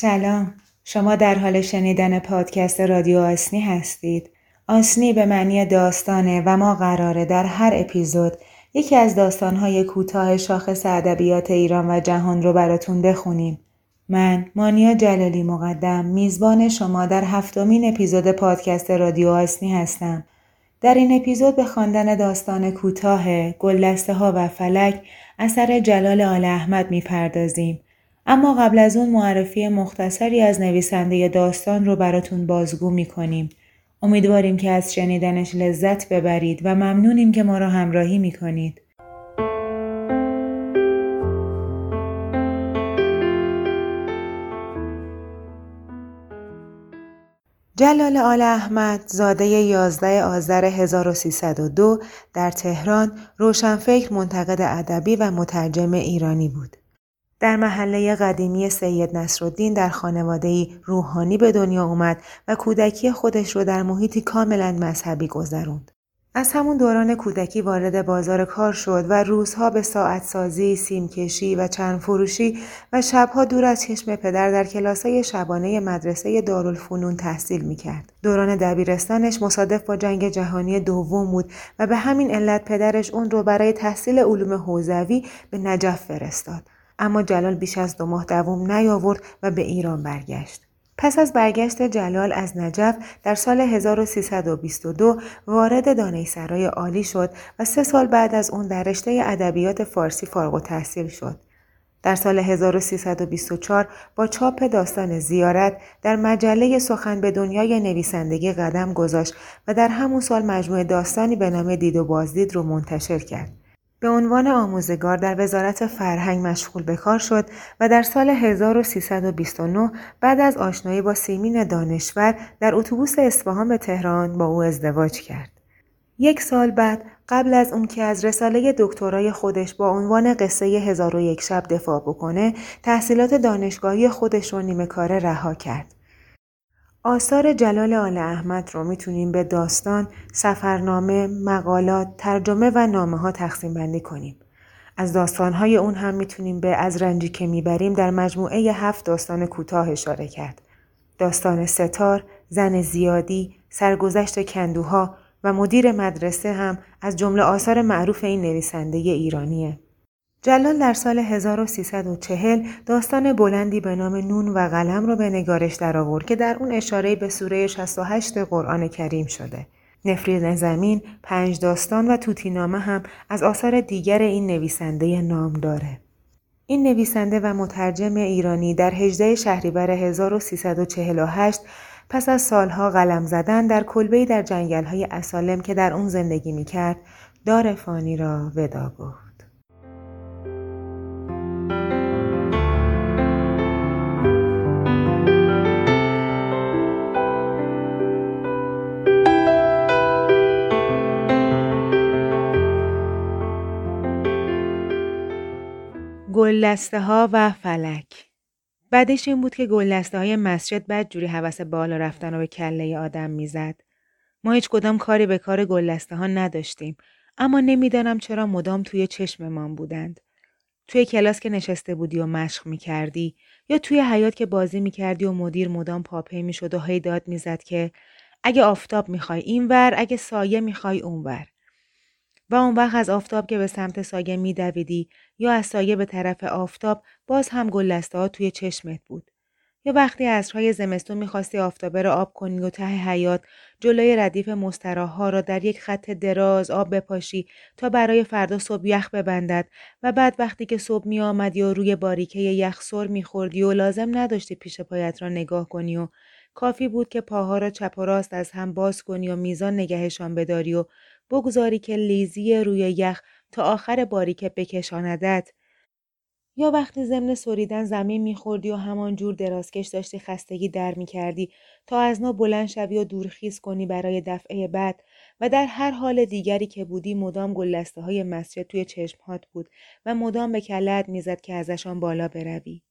سلام. شما در حال شنیدن پادکست رادیو آسنی هستید. آسنی به معنی داستانه و ما قراره در هر اپیزود یکی از داستانهای کوتاه شاخص ادبیات ایران و جهان رو براتون بخونیم. من مانیا جلالی مقدم میزبان شما در هفتمین اپیزود پادکست رادیو آسنی هستم. در این اپیزود به خواندن داستان کوتاه گلدسته ها و فلک اثر جلال آل احمد می‌پردازیم. اما قبل از اون معرفی مختصری از نویسنده داستان رو براتون بازگو می‌کنیم. امیدواریم که از شنیدنش لذت ببرید و ممنونیم که ما را همراهی می‌کنید. جلال آل احمد زاده 11 آذر 1302 در تهران روشنفکر منتقد ادبی و مترجم ایرانی بود. در محله قدیمی سید نصرالدین در خانواده روحانی به دنیا اومد و کودکی خودش رو در محیطی کاملا مذهبی گذروند. از همون دوران کودکی وارد بازار کار شد و روزها به ساعت سازی، سیمکشی و چند فروشی و شبها دور از چشم پدر در کلاسای شبانه مدرسه دارالفنون تحصیل می‌کرد. دوران دبیرستانش مصادف با جنگ جهانی دوم بود و به همین علت پدرش اون رو برای تحصیل علوم حوزوی به نجف فرستاد. اما جلال بیش از دو ماه دوام نیاورد و به ایران برگشت. پس از برگشت جلال از نجف در سال 1322 وارد دانشسرای عالی شد و سه سال بعد از اون در رشته ادبیات فارسی فارغ و تحصیل شد. در سال 1324 با چاپ داستان زیارت در مجله سخن به دنیای نویسندگی قدم گذاشت و در همون سال مجموعه داستانی به نام دید و بازدید رو منتشر کرد. به عنوان آموزگار در وزارت فرهنگ مشغول به کار شد و در سال 1329 بعد از آشنایی با سیمین دانشور در اتوبوس اصفهان به تهران با او ازدواج کرد. یک سال بعد قبل از اون که از رساله دکترای خودش با عنوان قصه هزار و یک شب دفاع بکنه تحصیلات دانشگاهی خودش رو نیمه کاره رها کرد. آثار جلال آل احمد رو می‌تونیم به داستان، سفرنامه، مقالات، ترجمه و نامه ها تقسیم بندی کنیم. از داستانهای اون هم می‌تونیم به از رنجی که می‌بریم در مجموعه هفت داستان کوتاه اشاره کرد. داستان ستار، زن زیادی، سرگذشت کندوها و مدیر مدرسه هم از جمله آثار معروف این نویسنده ایرانیه. جلال در سال 1340 داستان بلندی به نام نون و قلم را به نگارش درآورد که در اون اشاره به سوره 68 قرآن کریم شده. نفرین زمین، پنج داستان و توتینامه هم از آثار دیگر این نویسنده نام داره. این نویسنده و مترجم ایرانی در 18 شهریور 1348 پس از سالها قلم زدن در کلبه‌ای در جنگل‌های اسالم که در اون زندگی می‌کرد دار فانی را ودا گفت. گلدسته ها و فلک بعدش این بود که گلدسته های مسجد بد جوری حوس بالا رفتن و به کله آدم می‌زد. ما هیچ کدام کاری به کار گلدسته ها نداشتیم اما نمی‌دانم چرا مدام توی چشممان بودند. توی کلاس که نشسته بودی و مشق می کردی یا توی حیات که بازی می کردی و مدیر مدام پاپی می شد و هی داد می زد که اگه آفتاب می‌خوای اینور اگه سایه می‌خوای اونور و اون وقت از آفتاب که به سمت سایه میدویدی یا از سایه به طرف آفتاب باز هم گلسته ها توی چشمت بود. یا وقتی عصرهای زمستون می‌خواستی آفتابه را آب کنی و ته حیات جلوی ردیف مستراها را در یک خط دراز آب بپاشی تا برای فردا صبح یخ ببندد و بعد وقتی که صبح می آمدی و روی باریکه یخ سر میخوردی و لازم نداشتی پیش پایت را نگاه کنی و کافی بود که پاها را چپ و راست از هم باز کنی و میزان نگهشان بداری و بگذاری که لیزی روی یخ تا آخر باریکه بکشاندت یا وقتی ضمن سریدن زمین میخوردی و همان جور درازکش داشتی خستگی در می‌کردی تا از نو بلند شوی و دورخیز کنی برای دفعه بعد و در هر حال دیگری که بودی مدام گلسته های مسجد توی چشمهات بود و مدام به کلت می‌زد که ازشان بالا بروی.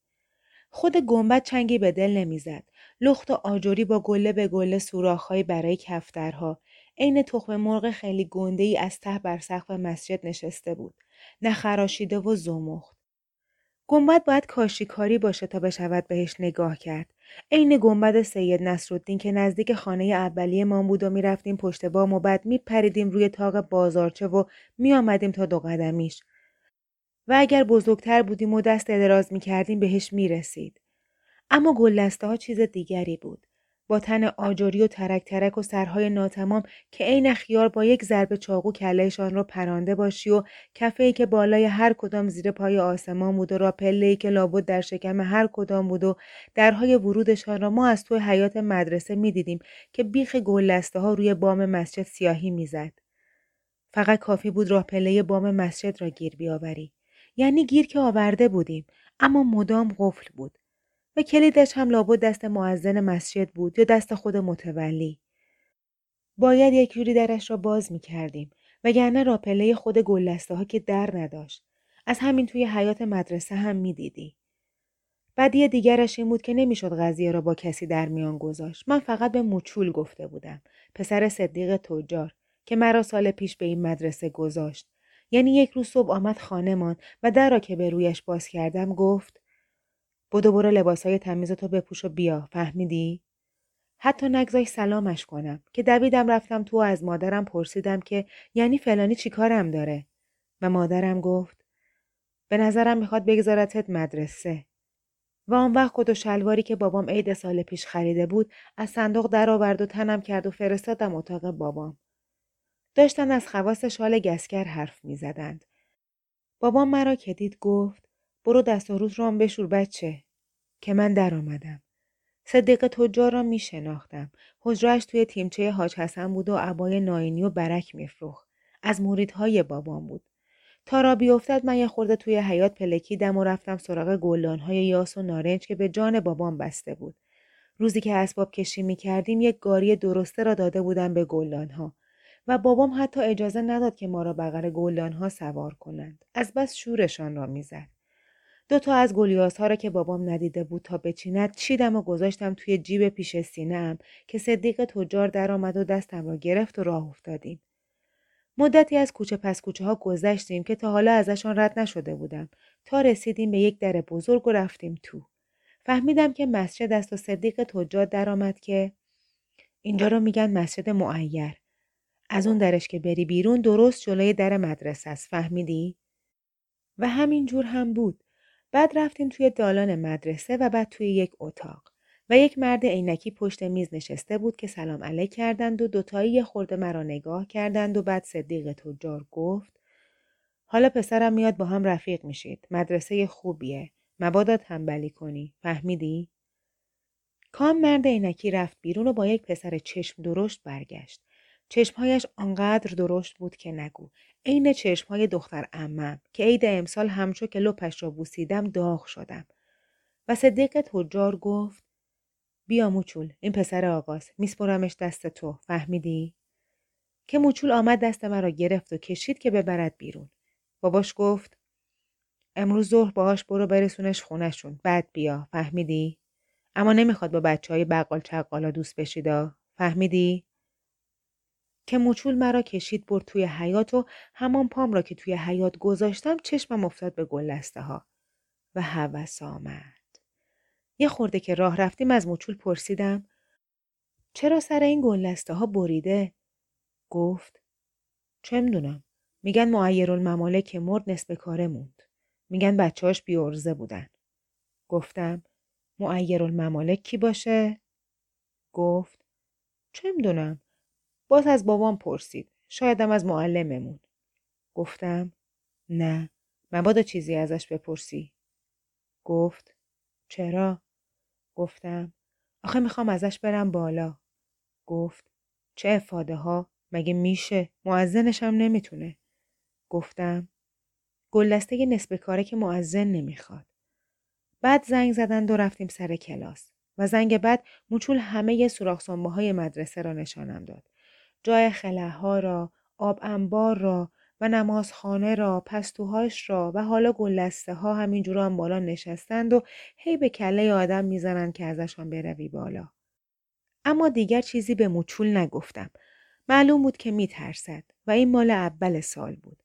خود گنبد چنگی به دل نمی‌زد. لخت و آجوری با گله به گله سوراخهایی برای کفترها عین تخم مرغ خیلی گنده ای از ته بر سقف مسجد نشسته بود. نخراشیده و زمخت. گنبد باید کاشیکاری باشه تا بشود بهش نگاه کرد. عین گنبد سید نصرالدین که نزدیک خانه اولیه ما بود و می‌رفتیم پشت بام و بعد میپریدیم روی تاق بازارچه و میآمدیم تا دو قدمیش. و اگر بزرگتر بودیم و دست دراز می‌کردیم بهش می‌رسید. اما گلدسته ها چیز دیگری بود. با تن آجری و ترک ترک و سرهای ناتمام که عین خیار با یک ضرب چاقو کلهشان را پرانده باشی و کفه که بالای هر کدام زیر پای آسمان بود و را پله که لابد در شکم هر کدام بود و درهای ورودشان را ما از توی حیات مدرسه می‌دیدیم که بیخ گلدسته ها روی بام مسجد سیاهی می‌زد. فقط کافی بود راه پله بام مسجد را گیر بیاوری. یعنی گیر که آورده بودیم اما مدام قفل بود. و کلیدش هم لابد دست معزن مسجد بود یا دست خود متولی. باید یک جوری درش را باز می کردیم وگرنه راپله خود گلسته ها که در نداشت. از همین توی حیات مدرسه هم می دیدی. بدی دیگرش این بود که نمی‌شد قضیه را با کسی در میان گذاشت. من فقط به موچول گفته بودم. پسر صدیق تجار که مرا سال پیش به این مدرسه گذاشت. یعنی یک روز صبح آمد خانمان و در را که به رویش باز کردم گفت بدو برو لباسای تمیزتو بپوش و بیا فهمیدی؟ حتی نگذاش سلامش کنم که دویدم رفتم تو از مادرم پرسیدم که یعنی فلانی چیکارم داره؟ و مادرم گفت به نظرم می‌خواد بگذارتت مدرسه. و آن وقت خود و شلواری که بابام عید سال پیش خریده بود از صندوق درآورد و تنم کرد و فرستادم اتاق بابام. داشتن از خواست شال گسکر حرف می‌زدند. بابام مرا که دید گفت برو دست و روز رام بشور بچه که من در آمدم. صدیق تجار را می شناختم. حجرش توی تیمچه حاج حسن بود و عبای ناینی و برک میفروخت. از موریدهای بابام بود. تا را بیفتد من یه خورده توی حیات پلکیدم و رفتم سراغ گلدانهای یاس و نارنج که به جان بابام بسته بود. روزی که اسباب کشی می کردیم یک گاری درسته را داده بودم به گلدانها و بابام حتی اجازه نداد که ما را بغل گلدانها سوار کنند. از بس شورشان را می‌زد. دو تا از گلیاس ها را که بابام ندیده بود تا بچیند چیدم و گذاشتم توی جیب پیش سینهام که صدیق تجار درآمد و دستم را گرفت و راه افتادیم. مدتی از کوچه پس کوچه ها گذشتیم که تا حالا ازشان رد نشده بودم تا رسیدیم به یک در بزرگ و رفتیم تو. فهمیدم که مسجد است و صدیق تجار درآمد که اینجا رو میگن مسجد معیر. از اون درش که بری بیرون درست جلوی در مدرسه است فهمیدی؟ و همین جور هم بود. بعد رفتیم توی دالان مدرسه و بعد توی یک اتاق. و یک مرد عینکی پشت میز نشسته بود که سلام علیک کردند و دوتایی خورده مرا نگاه کردند و بعد صدیق تجار گفت حالا پسرم میاد با هم رفیق میشید. مدرسه خوبیه. مبادا تنبلی کنی. فهمیدی؟ کام مرد عینکی رفت بیرون و با یک پسر چشم درشت برگشت. چشمهایش آنقدر درشت بود که نگو. عین چشمهای دختر امم که عید امسال همچو که لپش را بوسیدم داغ شدم. و صدیق تجار گفت بیا موچول این پسر آقاست میسپرمش دست تو فهمیدی؟ که موچول آمد دست مرا گرفت و کشید که ببرد بیرون. باباش گفت امروز ظهر باهاش برو برسونش خونشون بعد بیا فهمیدی؟ اما نمی‌خواد با بچه های بقال چقالا دوست بشیدا فهمیدی؟ که موچول مرا کشید برد توی حیات و همان پام را که توی حیات گذاشتم چشمم افتاد به گلسته ها و هوس آمد. یه خورده که راه رفتیم از موچول پرسیدم چرا سر این گلسته ها بریده؟ گفت چه می‌دونم میگن معیر که مرد نصف کاره موند. میگن بچهاش بیارزه بودن. گفتم معیر کی باشه؟ گفت چه می‌دونم باز از بابام پرسید. شایدم از معلممون. گفتم نه مبادا چیزی ازش بپرسی. گفت چرا؟ گفتم آخه می‌خوام ازش برم بالا. گفت چه افاده ها؟ مگه میشه؟ معزنشم نمی‌تونه. گفتم گلدسته نصف کاره که معزن نمی‌خواد. بعد زنگ زدند و رفتیم سر کلاس و زنگ بعد موچول همه سوراخ های مدرسه را نشانم داد. جای خلاها را، آب انبار را و نمازخانه را، پستوهاش را و حالا گلسته ها همینجور هم بالا نشستند و هی به کله آدم می‌زنند که ازشان بروی بالا. اما دیگر چیزی به موچول نگفتم. معلوم بود که میترسد و این مال اول سال بود.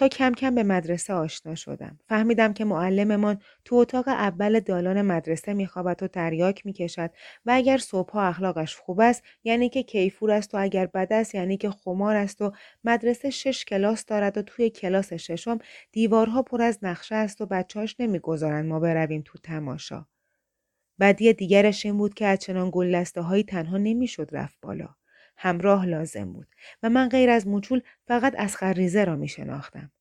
تا کم کم به مدرسه آشنا شدم. فهمیدم که معلممان تو اتاق اول دالان مدرسه میخوابد و تریاک می‌کشد و اگر صبحها اخلاقش خوب است یعنی که کیفور است و اگر بد است یعنی که خمار است و مدرسه شش کلاس دارد و توی کلاس ششم دیوارها پر از نقشه است و بچهاش نمی‌گذارند ما برویم تو تماشا. بدی دیگرش این بود که از چنان گلسته هایی تنها نمی‌شد رفت بالا. همراه لازم بود و من غیر از موچول فقط از خریزه را می شناختم.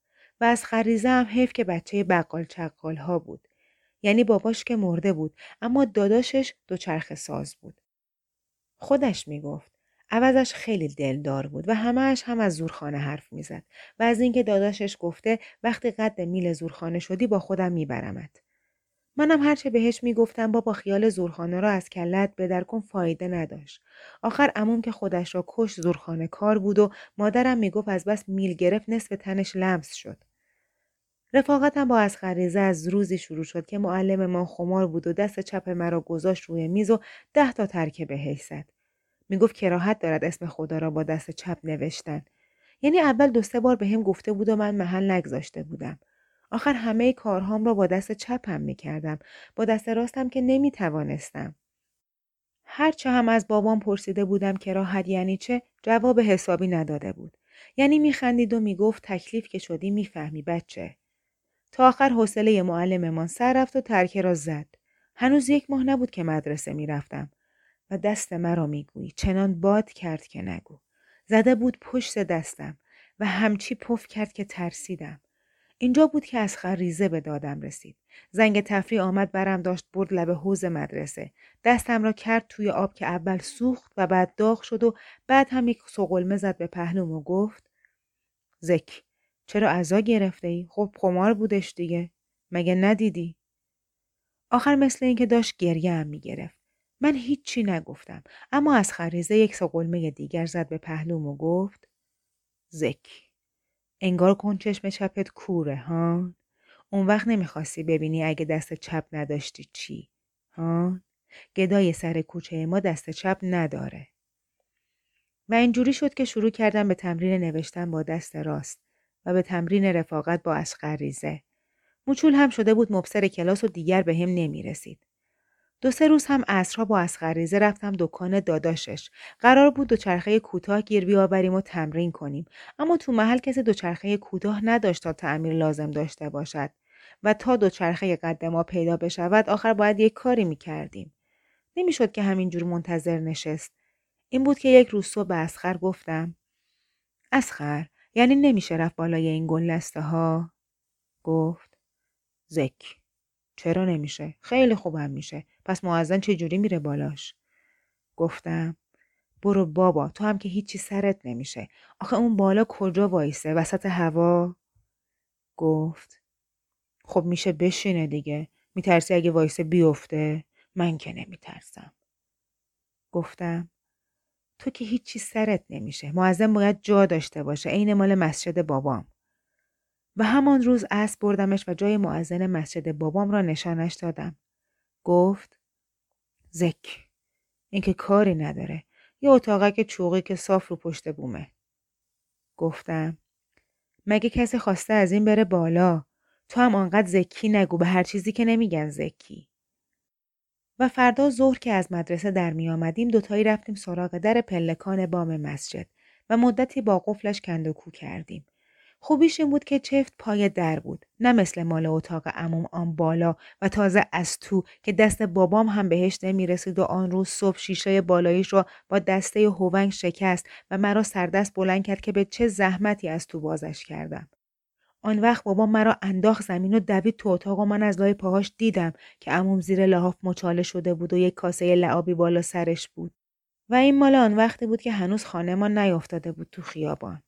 و از خریزه هم حیف که بچه بقال چقال ها بود. یعنی باباش که مرده بود اما داداشش دوچرخه ساز بود. خودش می گفت. عوضش خیلی دلدار بود و همهش هم از زورخانه حرف می‌زد و از اینکه داداشش گفته وقتی قد میل زورخانه شدی با خودم میبرمت. منم هرچه بهش می‌گفتم بابا خیال زورخانه را از کلت بدر کن فایده نداشت. آخر اموم که خودش را کش زورخانه کار بود و مادرم می‌گفت از بس میل گرفت نصف تنش لمس شد. رفاقتم با از خریزه از روزی شروع شد که معلم ما خمار بود و دست چپ مرا گذاشت روی میز و ده تا ترکه به زد. می‌گفت کراهت دارد اسم خدا را با دست چپ نوشتن. یعنی اول دو سه بار به هم گفته بود و من محل نگذاشته بودم. آخر همه کارهام را با دست چپم می کردم. با دست راستم که نمی توانستم. هرچه هم از بابام پرسیده بودم که راحت یعنی چه جواب حسابی نداده بود. یعنی میخندید و می‌گفت تکلیف که شدی می‌فهمی بچه. تا آخر حوصله معلممان سر رفت و ترکه را زد. هنوز یک ماه نبود که مدرسه می‌رفتم و دست مرا می‌گویی چنان باد کرد که نگو. زده بود پشت دستم و همچی پف کرد که ترسیدم. اینجا بود که از خریزه به دادم رسید. زنگ تفریح آمد برم داشت برد لب حوز مدرسه. دستم را کرد توی آب که اول سوخت و بعد داغ شد و بعد هم یک سقلمه زد به پهلوم و گفت زک چرا ازا گرفته ای؟ خب قمار بودش دیگه. مگه ندیدی؟ آخر مثل اینکه داشت گریه هم می‌گرفت. من هیچی نگفتم اما از خریزه یک سقلمه دیگر زد به پهلوم و گفت زک انگار کن چشم چپت کوره ها اون وقت نمی‌خواستی ببینی اگه دست چپ نداشتی چی ها گدای سر کوچه ما دست چپ نداره. و اینجوری شد که شروع کردم به تمرین نوشتن با دست راست و به تمرین رفاقت با اشقریزه موچول هم شده بود مبصر کلاس و دیگر به هم نمی رسید. دو سه روز هم اصرها با اسخریزه رفتم دکان داداشش. قرار بود دوچرخه کوتاه گیر بیاوریم و تمرین کنیم. اما تو محل کسی دوچرخه کوتاه نداشت تا تعمیر لازم داشته باشد. و تا دوچرخه قد ما پیدا بشود آخر باید یک کاری می کردیم. نمی‌شد که همینجور منتظر نشست. این بود که یک روز صبح به اسخر گفتم اسخر یعنی نمیشه رفت بالای این گلسته ها؟ گفت زک چرا نمیشه؟ خیلی خوبم میشه. پس معزن چه جوری میره بالاش؟ گفتم برو بابا تو هم که هیچی سرت نمیشه. آخه اون بالا کجا وایسه؟ وسط هوا؟ گفت خب میشه بشینه دیگه. میترسی اگه وایسه بیفته؟ من که نمیترسم. گفتم تو که هیچی سرت نمیشه. معظم باید جا داشته باشه. عین مال مسجد بابام. و همان روز اسب بردمش و جای معزن مسجد بابام را نشانش دادم. گفت زک اینکه کاری نداره یه اتاقک چوقی که صاف رو پشت بومه. گفتم مگه کسی خواسته از این بره بالا تو هم آنقدر زکی نگو به هر چیزی که نمیگن زکی. و فردا ظهر که از مدرسه در می آمدیم دوتایی رفتیم سراغ در پلکان بام مسجد و مدتی با قفلش کندوکو کردیم. خوبیش این بود که چفت پای در بود نه مثل مال اتاق عموم آن بالا و تازه از تو که دست بابام هم بهش نمی‌رسید و آن روز صبح شیشه بالاییش را با دسته هوونگ شکست و مرا سردست بلند کرد که به چه زحمتی از تو بازش کردم. آن وقت بابا مرا انداخت زمین و دوید تو اتاق و من از لای پاهاش دیدم که عموم زیر لحاف مچاله شده بود و یک کاسه لعابی بالا سرش بود. و این مال آن وقتی بود که هنوز خانه ما نیافتاده بود تو خیابان.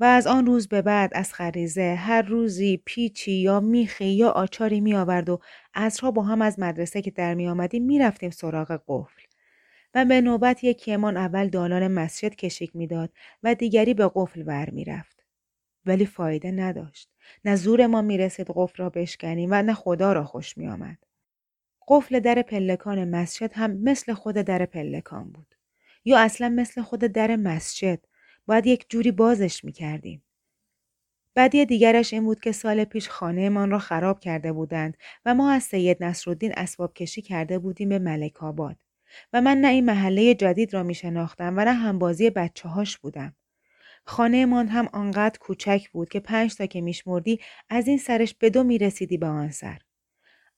و از آن روز به بعد از خریزه هر روزی پیچی یا میخی یا آچاری می آورد و ازرها با هم از مدرسه که در می آمدیم می رفتیم سراغ قفل. و به نوبت یکیمان اول دالان مسجد کشیک می‌داد و دیگری به قفل ور می رفت. ولی فایده نداشت. نه زور ما می رسید قفل را بشکنیم و نه خدا را خوش می آمد. قفل در پلکان مسجد هم مثل خود در پلکان بود. یا اصلا مثل خود در مسجد باید یک جوری بازش می کردیم. بدی دیگرش این بود که سال پیش خانهمان را خراب کرده بودند و ما از سید نصرالدین اسباب کشی کرده بودیم به ملک آباد و من نه این محله جدید را می شناختم و نه همبازی بچه هاش بودم. خانهمان هم آنقدر کوچک بود که پنج تا که میشمردی از این سرش به دو می رسیدی به آن سر.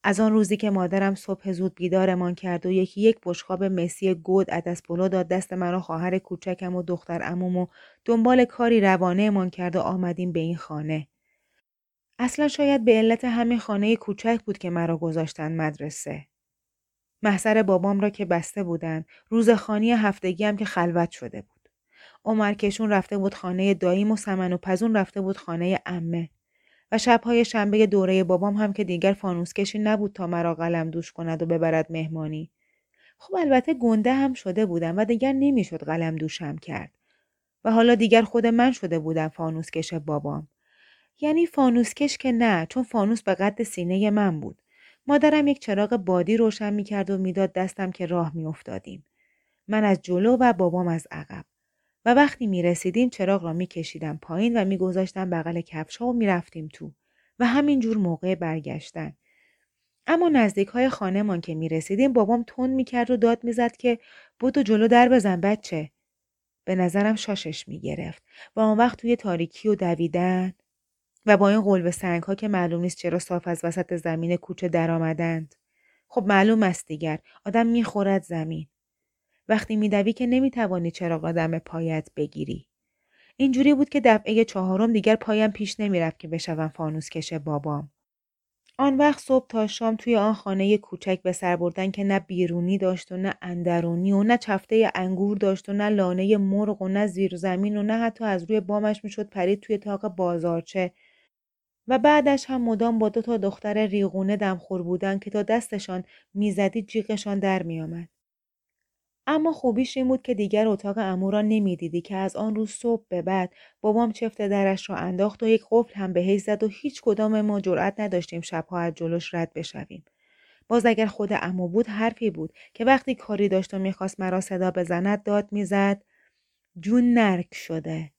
از آن روزی که مادرم صبح زود بیدارمان کرد و یکی یک بشخاب مسی گود عدس پلو داد دست مرا خواهر کوچکم و دختر اموم و دنبال کاری روانهمان کرد و آمدیم به این خانه. اصلا شاید به علت همین خانه کوچک بود که مرا گذاشتن مدرسه. محضر بابام را که بسته بودند روز خانی هفتگی هم که خلوت شده بود. عمر کشون رفته بود خانه داییم و سمن و پزون رفته بود خانه امه. و شبهای شنبه دوره بابام هم که دیگر فانوس کشی نبود تا مرا قلم دوش کند و ببرد مهمانی. خب البته گنده هم شده بودم و دیگر نمی‌شد قلم دوشم کرد. و حالا دیگر خود من شده بودم فانوس کش بابام. یعنی فانوس کش که نه چون فانوس به قد سینه من بود. مادرم یک چراغ بادی روشن می کرد و می‌داد دستم که راه می افتادیم. من از جلو و بابام از عقب. و وقتی می رسیدیم چراغ را می کشیدم پایین و می گذاشتم بغل کفش ها و می رفتیم تو و همین جور موقع برگشتن. اما نزدیک های خانهمان که می رسیدیم بابام تون می کرد و داد می زد که بودو جلو در بزن بچه. به نظرم شاشش می گرفت و آن وقت توی تاریکی و دویدن و با این قلب سنگ ها که معلوم نیست چرا صاف از وسط زمین کوچه درآمدند. خب معلوم است دیگر آدم می‌خورد زمین. وقتی میدوی که نمی‌توانی چراغ آدم پایت بگیری. اینجوری بود که دفعه چهارم دیگر پایم پیش نمی‌رفت که بشوم فانوس کش بابام. آن وقت صبح تا شام توی آن خانه کوچک به سر بردن که نه بیرونی داشت و نه اندرونی و نه چفته انگور داشت و نه لانه مرغ و نه زیر زمین و نه حتی از روی بامش می‌شد پرید توی تاق بازارچه و بعدش هم مدام با دو تا دختر ریغونه دمخور بودن که تا دستشان می‌زدی جیغشان در میآمد. اما خوبیش این بود که دیگر اتاق امو را نمی‌دیدی که از آن روز صبح به بعد بابام چفت درش را انداخت و یک قفل هم به زد و هیچ کدام ما جرأت نداشتیم شبها از جلوش رد بشویم. باز اگر خود امو بود حرفی بود که وقتی کاری داشت و می‌خواست مرا صدا بزند داد می‌زد جون نرک شده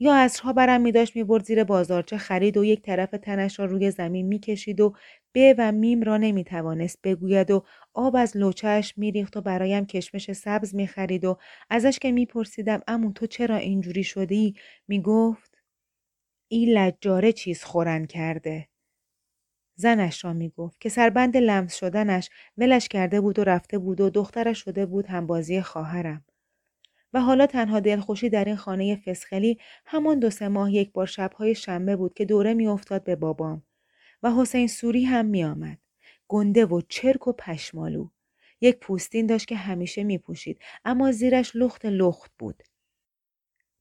یا عصرها برم می داشت می برد زیر بازارچه خرید و یک طرف تنش را روی زمین می کشید و به و میم را نمی توانست بگوید و آب از لوچهش می ریخت و برایم کشمش سبز می خرید و ازش که می پرسیدم امو تو چرا اینجوری شدی می گفت این لجاره چیز خورن کرده. زنش را می گفت که سربند لمس شدنش ولش کرده بود و رفته بود و دخترش شده بود هم بازی خواهرم. و حالا تنها دلخوشی در این خانه فسخلی همان دو سه ماه یک بار شبهای شنبه بود که دوره میافتاد به بابام و حسین سوری هم میآمد. گنده و چرک و پشمالو. یک پوستین داشت که همیشه می پوشید اما زیرش لخت لخت بود.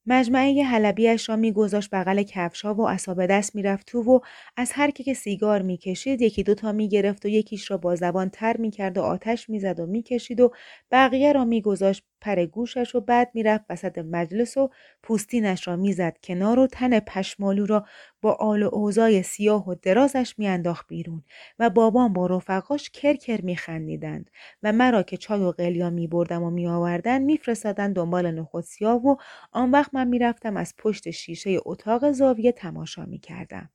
مجمعه حلبیش را میگذاشت بغل کفشها و اصاب دست می‌رفت تو و از هر کی که سیگار می‌کشید یکی دوتا می‌گرفت و یکیش را با زبان تر می‌کرد و آتش می‌زد و می‌کشید و بقیه را میگذاشت پر گوشش و بعد می‌رفت وسط مجلس و پوستینش را می‌زد کنار و تن پشمالو را با آل و اوزای سیاه و درازش میانداخت بیرون و بابام با رفقاش کرکر میخندیدند و مرا که چای و قلیا میبردم و میآوردند میفرستادند دنبال نخود سیاه و آن وقت من می‌رفتم از پشت شیشه اتاق زاویه تماشا می‌کردم.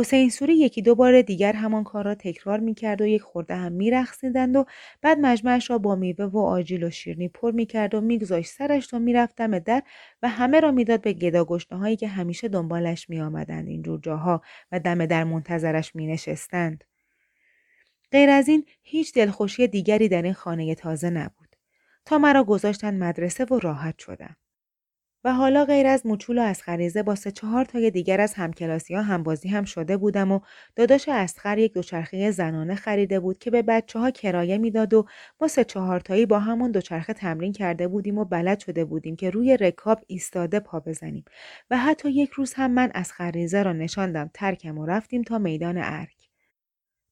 حسین سوری یکی دو بار دیگر همان کار را تکرار می‌کرد و یک خورده هم میرخصیدند و بعد مجمعش را با میوه و آجیل و شیرنی پر می‌کرد و میگذاشت سرش تا می‌رفتم در و همه را می‌داد به هایی که همیشه دنبالش میآمدند. اینجور جاها و دم در منتظرش مینشستند. غیر از این هیچ دلخوشی دیگری در این خانه تازه نبود. تا مرا گذاشتند مدرسه و راحت شدم. و حالا غیر از موچول و از خریزه با سه چهار تای دیگر از همکلاسی ها همبازی هم شده بودم و داداش اسخر یک دوچرخه زنانه خریده بود که به بچه ها کرایه می‌داد و ما سه چهار تایی با همون دوچرخه تمرین کرده بودیم و بلد شده بودیم که روی رکاب ایستاده پا بزنیم و حتی یک روز هم من از خریزه را نشاندم ترکم و رفتیم تا میدان ارک.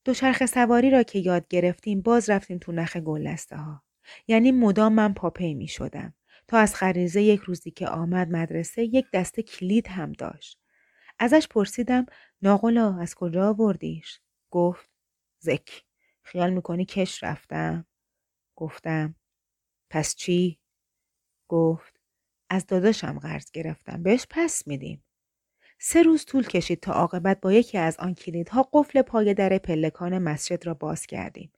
دوچرخه سواری را که یاد گرفتیم باز رفتیم تو نخ گلسته ها. یعنی مدام من پاپی می شدم. تا از خریزه یک روزی که آمد مدرسه یک دسته کلید هم داشت. ازش پرسیدم ناقلا از کجا آوردیش؟ گفت زک. خیال می‌کنی کش رفتم؟ گفتم پس چی؟ گفت از داداشم قرض گرفتم بهش پس میدیم. سه روز طول کشید تا عاقبت با یکی از آن کلیدها قفل پای در پلکان مسجد را باز کردیم.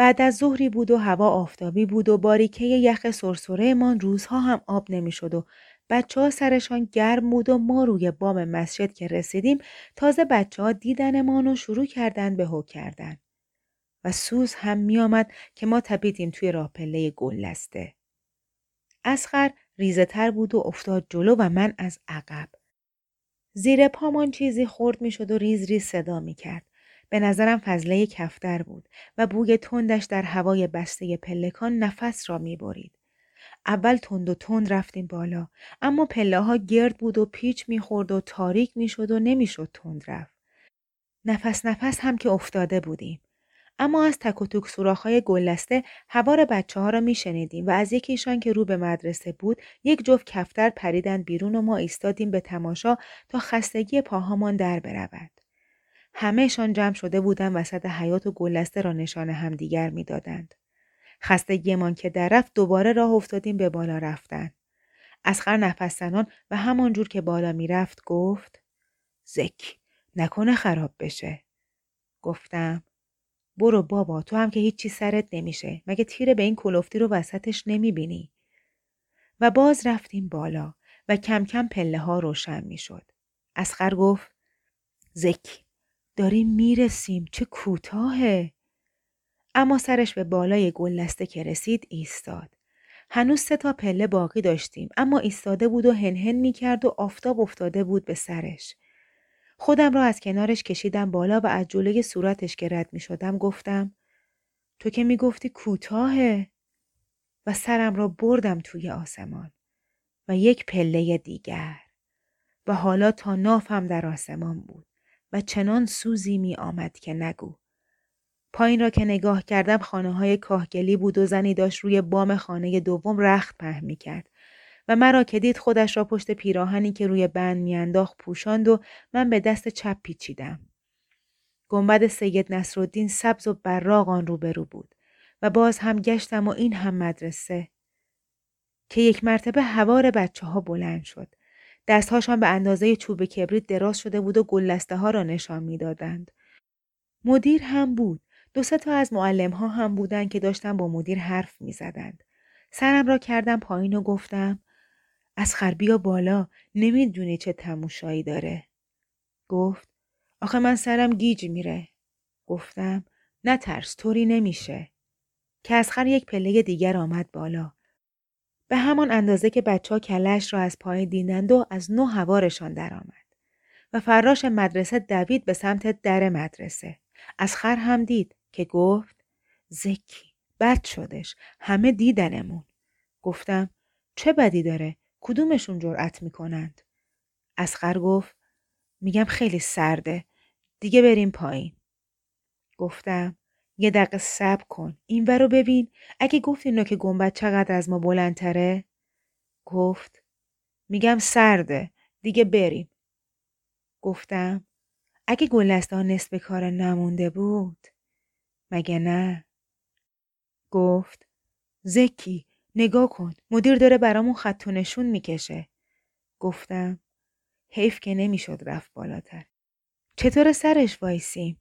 بعد از ظهری بود و هوا آفتابی بود و باریکه یخ سرسرهمان روزها هم آب نمی‌شد و بچه ها سرشان گرم بود و ما روی بام مسجد که رسیدیم تازه بچه ها دیدندمان و شروع کردن به هو کردن. و سوز هم می آمد که ما چپیدیم توی راه پله گلدسته. اصغر ریزه تر بود و افتاد جلو و من از عقب. زیر پامان چیزی خرد می شد و ریز ریز صدا می کرد. به نظرم فضله کفتر بود و بوی تندش در هوای بسته پلکان نفس را می برید. اول تند و تند رفتیم بالا اما پله ها گرد بود و پیچ می‌خورد و تاریک می‌شد و نمی‌شد تند رفت. نفس نفس هم که افتاده بودیم. اما از تک و توک سوراخ‌های گلسته هوار بچه ها را می شنیدیم و از یکیشان که رو به مدرسه بود یک جفت کفتر پریدن بیرون و ما ایستادیم به تماشا تا خستگی پاهامان در برود. همهشان جمع شده بودند وسط حیات و گلسته را نشان همدیگر می‌دادند. خستگیمان که در رفت دوباره راه افتادیم به بالا رفتن. اسخر نفس و همانجور که بالا می‌رفت گفت زک نکنه خراب بشه. گفتم برو بابا تو هم که هیچی سرت نمیشه مگه تیره به این کلوفتی رو وسطش نمی‌بینی و باز رفتیم بالا و کم کم پله ها روشن می‌شد اسخر گفت زک داریم می‌رسیم. چه کوتاهه. اما سرش به بالای گلسته که رسید ایستاد. هنوز سه تا پله باقی داشتیم اما ایستاده بود و هنهن می کرد و آفتاب افتاده بود به سرش. خودم را از کنارش کشیدم بالا و از جلوی صورتش که رد می شدم گفتم تو که می گفتی کوتاهه. و سرم را بردم توی آسمان و یک پله دیگر. و حالا تا نافم در آسمان بود. و چنان سوزی می آمد که نگو. پایین را که نگاه کردم خانه های کاهگلی بود و زنی داشت روی بام خانه دوم رخت په می کرد و مرا که دید خودش را پشت پیراهنی که روی بند میانداخت پوشاند و من به دست چپ پیچیدم. گنبد سید نصرالدین سبز و براق آن روبرو بود و باز هم گشتم و این هم مدرسه که یک مرتبه هوار بچه ها بلند شد. دستهاشان به اندازه چوب کبریت دراز شده بود و گلسته ها را نشان می‌دادند. مدیر هم بود. دو سه تا از معلم ها هم بودند که داشتن با مدیر حرف می زدند. سرم را کردم پایین و گفتم از خربیا بالا نمی‌دونی چه تموشایی داره. گفت آخه من سرم گیج میره. گفتم نه ترس طوری نمیشه. که از خر یک پله دیگر آمد بالا. به همان اندازه که بچه ها کلش را از پای دیدند و از نو هوارشان درآمد. و فراش مدرسه دوید به سمت در مدرسه. از خر هم دید که گفت زکی بد شدش همه دیدنمون. گفتم چه بدی داره کدومشون جرأت می‌کنند اسخر گفت میگم خیلی سرده دیگه بریم پایین گفتم یه دقیقه صبر کن. این رو ببین. اگه گفتی نوک گنبد چقدر از ما بلندتره؟ گفت. میگم سرده. دیگه بریم. گفتم. اگه گلسته ها نصف کار نمونده بود؟ مگه نه؟ گفت. زکی نگاه کن. مدیر داره برامون خط و نشون می‌کشه. گفتم. حیف که نمی‌شد رفت بالاتر. چطور سرش وایسیم؟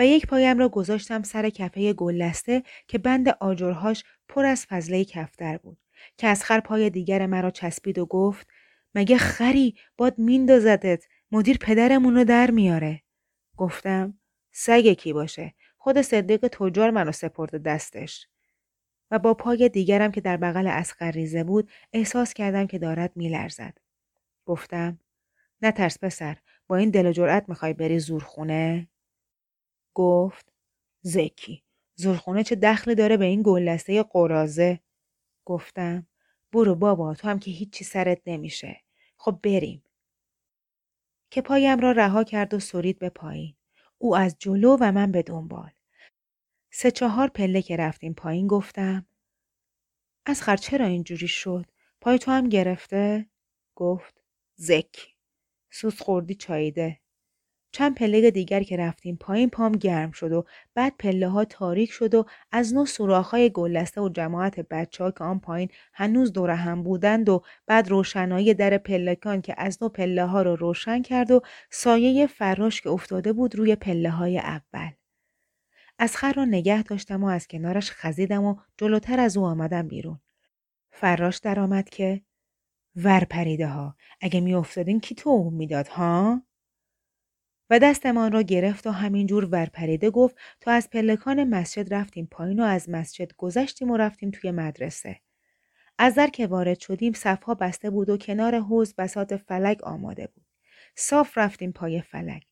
و یک پایم را گذاشتم سر کفه گلسته که بند آجرهاش پر از فضله کفتر بود که از خر پای دیگر مرا چسبید و گفت مگه خری باد میندازدت مدیر پدرمون رو در میاره گفتم سگ کی باشه خود صدیق تجار منو سپرده دستش و با پای دیگرم که در بغل اسقر ریزه بود احساس کردم که دارد میلرزد. گفتم نترس پسر با این دل و جرأت می‌خوای بری زورخونه؟ گفت زکی زورخونه چه دخلی داره به این گلسته قرازه؟ گفتم برو بابا تو هم که هیچی سرت نمیشه. خب بریم. که پایم را رها کرد و سرید به پایین. او از جلو و من به دنبال. سه چهار پله که رفتیم پایین گفتم از خر چرا اینجوری شد؟ پای تو هم گرفته؟ گفت زک سوس خوردی چاییده چند پله دیگر که رفتیم پایین پام گرم شد و بعد پله ها تاریک شد و از نو سوراخ‌های گلسته و جماعت بچه ها که آن پایین هنوز دور هم بودند و بعد روشنایی در پلکان که از نو پله ها رو روشن کرد و سایه فراش که افتاده بود روی پله های اول. از خر را نگه داشتم و از کنارش خزیدم و جلوتر از او آمدم بیرون. فراش درآمد که ور پریده ها اگه می افتادین کی تو می‌داد ها؟ و دستمان را گرفت و همینجور ورپریده گفت تا از پلکان مسجد رفتیم پایین و از مسجد گذشتیم و رفتیم توی مدرسه. از در که وارد شدیم صفها بسته بود و کنار حوز بسات فلک آماده بود. صاف رفتیم پای فلک.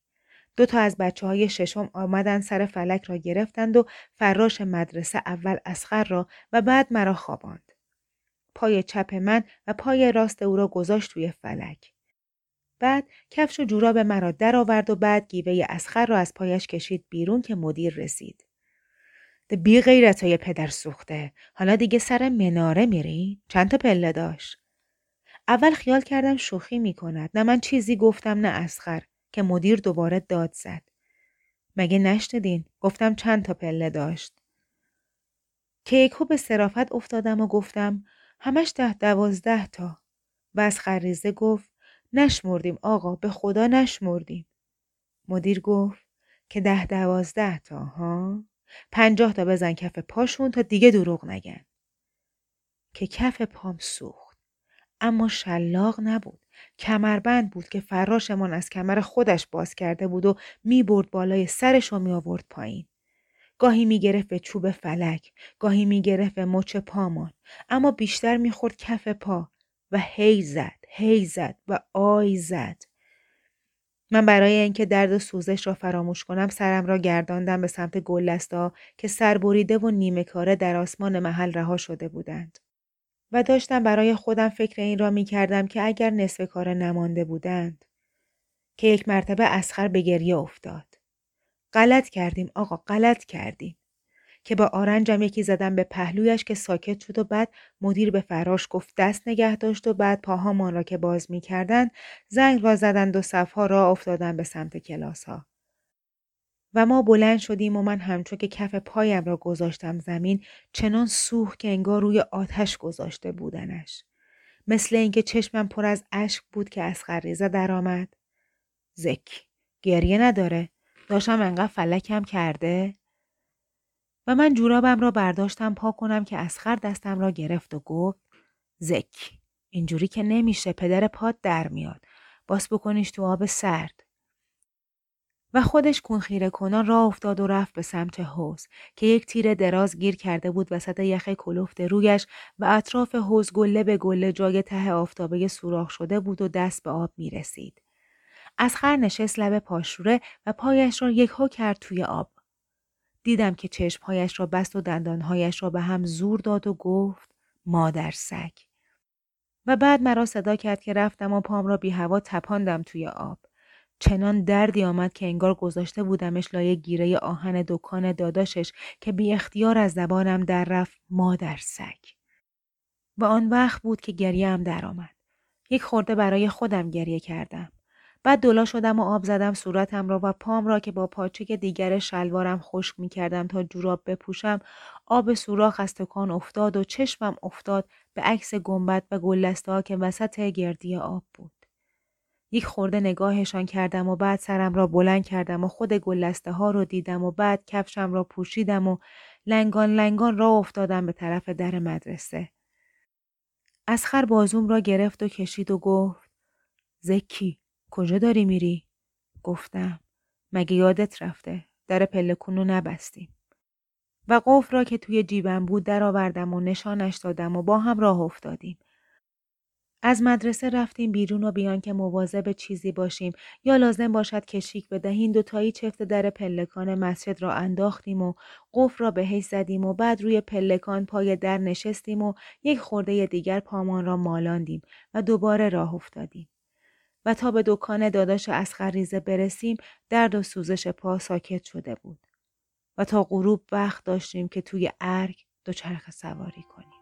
دو تا از بچه های ششم آمدن سر فلک را گرفتند و فراش مدرسه اول اسخر را و بعد مرا خواباند. پای چپ من و پای راست او را گذاشت توی فلک. بعد کفش و جوراب مرا درآورد و بعد گیوه اسخر را از پایش کشید بیرون که مدیر رسید. بی غیرت های پدر سوخته. حالا دیگه سر مناره میری؟ چند تا پله داشت؟ اول خیال کردم شوخی می کند. نه من چیزی گفتم نه اسخر که مدیر دوباره داد زد. مگه نشنیدین؟ گفتم چند تا پله داشت. کیکو به صرافت افتادم و گفتم همش ده دوازده تا. و از خریزه گفت نشمردیم آقا به خدا نشمردیم. مدیر گفت که ده دوازده تا ها پنجاه تا بزن کف پاشون تا دیگه دروغ نگن. که کف پام سوخت. اما شلاق نبود. کمربند بود که فراشمان از کمر خودش باز کرده بود و می برد بالای سرش و می آورد پایین. گاهی می گرفت به چوب فلک، گاهی می گرفت به مچ پامان، اما بیشتر می خورد کف پا و هی زد. هی زد و آی زد. من برای اینکه درد و سوزش را فراموش کنم سرم را گرداندم به سمت گلستا که سربریده و نیمه کاره در آسمان محل رها شده بودند. و داشتم برای خودم فکر این را می کردم که اگر نصف کار نمانده بودند که یک مرتبه اسخر به گریه افتاد. غلط کردیم آقا غلط کردیم. که با آرنجم یکی زدم به پهلویش که ساکت شد و بعد مدیر به فراش گفت دست نگه داشت و بعد پاهامان را که باز می کردن زنگ را زدند و صفها را افتادن به سمت کلاس ها. و ما بلند شدیم و من همچون که کف پایم را گذاشتم زمین چنان سوخ که انگار روی آتش گذاشته بودنش. مثل اینکه چشمم پر از اشک بود که از خریزه درآمد. زک گریه نداره داشتم انقدر فلکم کرده و من جورابم را برداشتم پا کنم که اسخر دستم را گرفت و گفت زک اینجوری که نمیشه پدر پاد در میاد باس بکنیش تو آب سرد و خودش کنخیره کنان راه افتاد و رفت به سمت حوز که یک تیر دراز گیر کرده بود وسط یخ کلفت رویش و اطراف حوز گله به گله جای ته آفتابه سوراخ شده بود و دست به آب می رسید. از خر نشست لب پاشوره و پایش را یک هو کرد توی آب. دیدم که چشمهایش را بست و دندانهایش را به هم زور داد و گفت مادر سگ. و بعد مرا صدا کرد که رفتم و پام را بی هوا تپاندم توی آب. چنان دردی آمد که انگار گذاشته بودمش لای گیره آهن دکان داداشش که بی اختیار از زبانم در رفت مادر سگ. و آن وقت بود که گریم درآمد. یک خورده برای خودم گریه کردم. بعد دولا شدم و آب زدم صورتم را و پام را که با پاچه دیگر شلوارم خشک می کردم تا جوراب بپوشم آب سوراخ از تکان افتاد و چشمم افتاد به عکس گنبد و گلسته که وسط گردی آب بود. یک خورده نگاهشان کردم و بعد سرم را بلند کردم و خود گلسته ها رو دیدم و بعد کفشم را پوشیدم و لنگان لنگان را افتادم به طرف در مدرسه. اسخر بازوم را گرفت و کشید و گفت زکی کجا داری میری؟ گفتم مگه یادت رفته در پلکونو نبستیم و قفل را که توی جیبم بود درآوردم و نشانش دادم و با هم راه افتادیم از مدرسه رفتیم بیرون و بیان که مواظب چیزی باشیم یا لازم باشد که شیک بدهیم دو تایی چفت در پلکان مسجد را انداختیم و قفل را بهش زدیم و بعد روی پلکان پای در نشستیم و یک خورده دیگر پامان را مالاندیم و دوباره راه افتادیم. و تا به دکان داداش از خریزه برسیم درد و سوزش پا ساکت شده بود و تا غروب وقت داشتیم که توی ارگ دوچرخه سواری کنیم.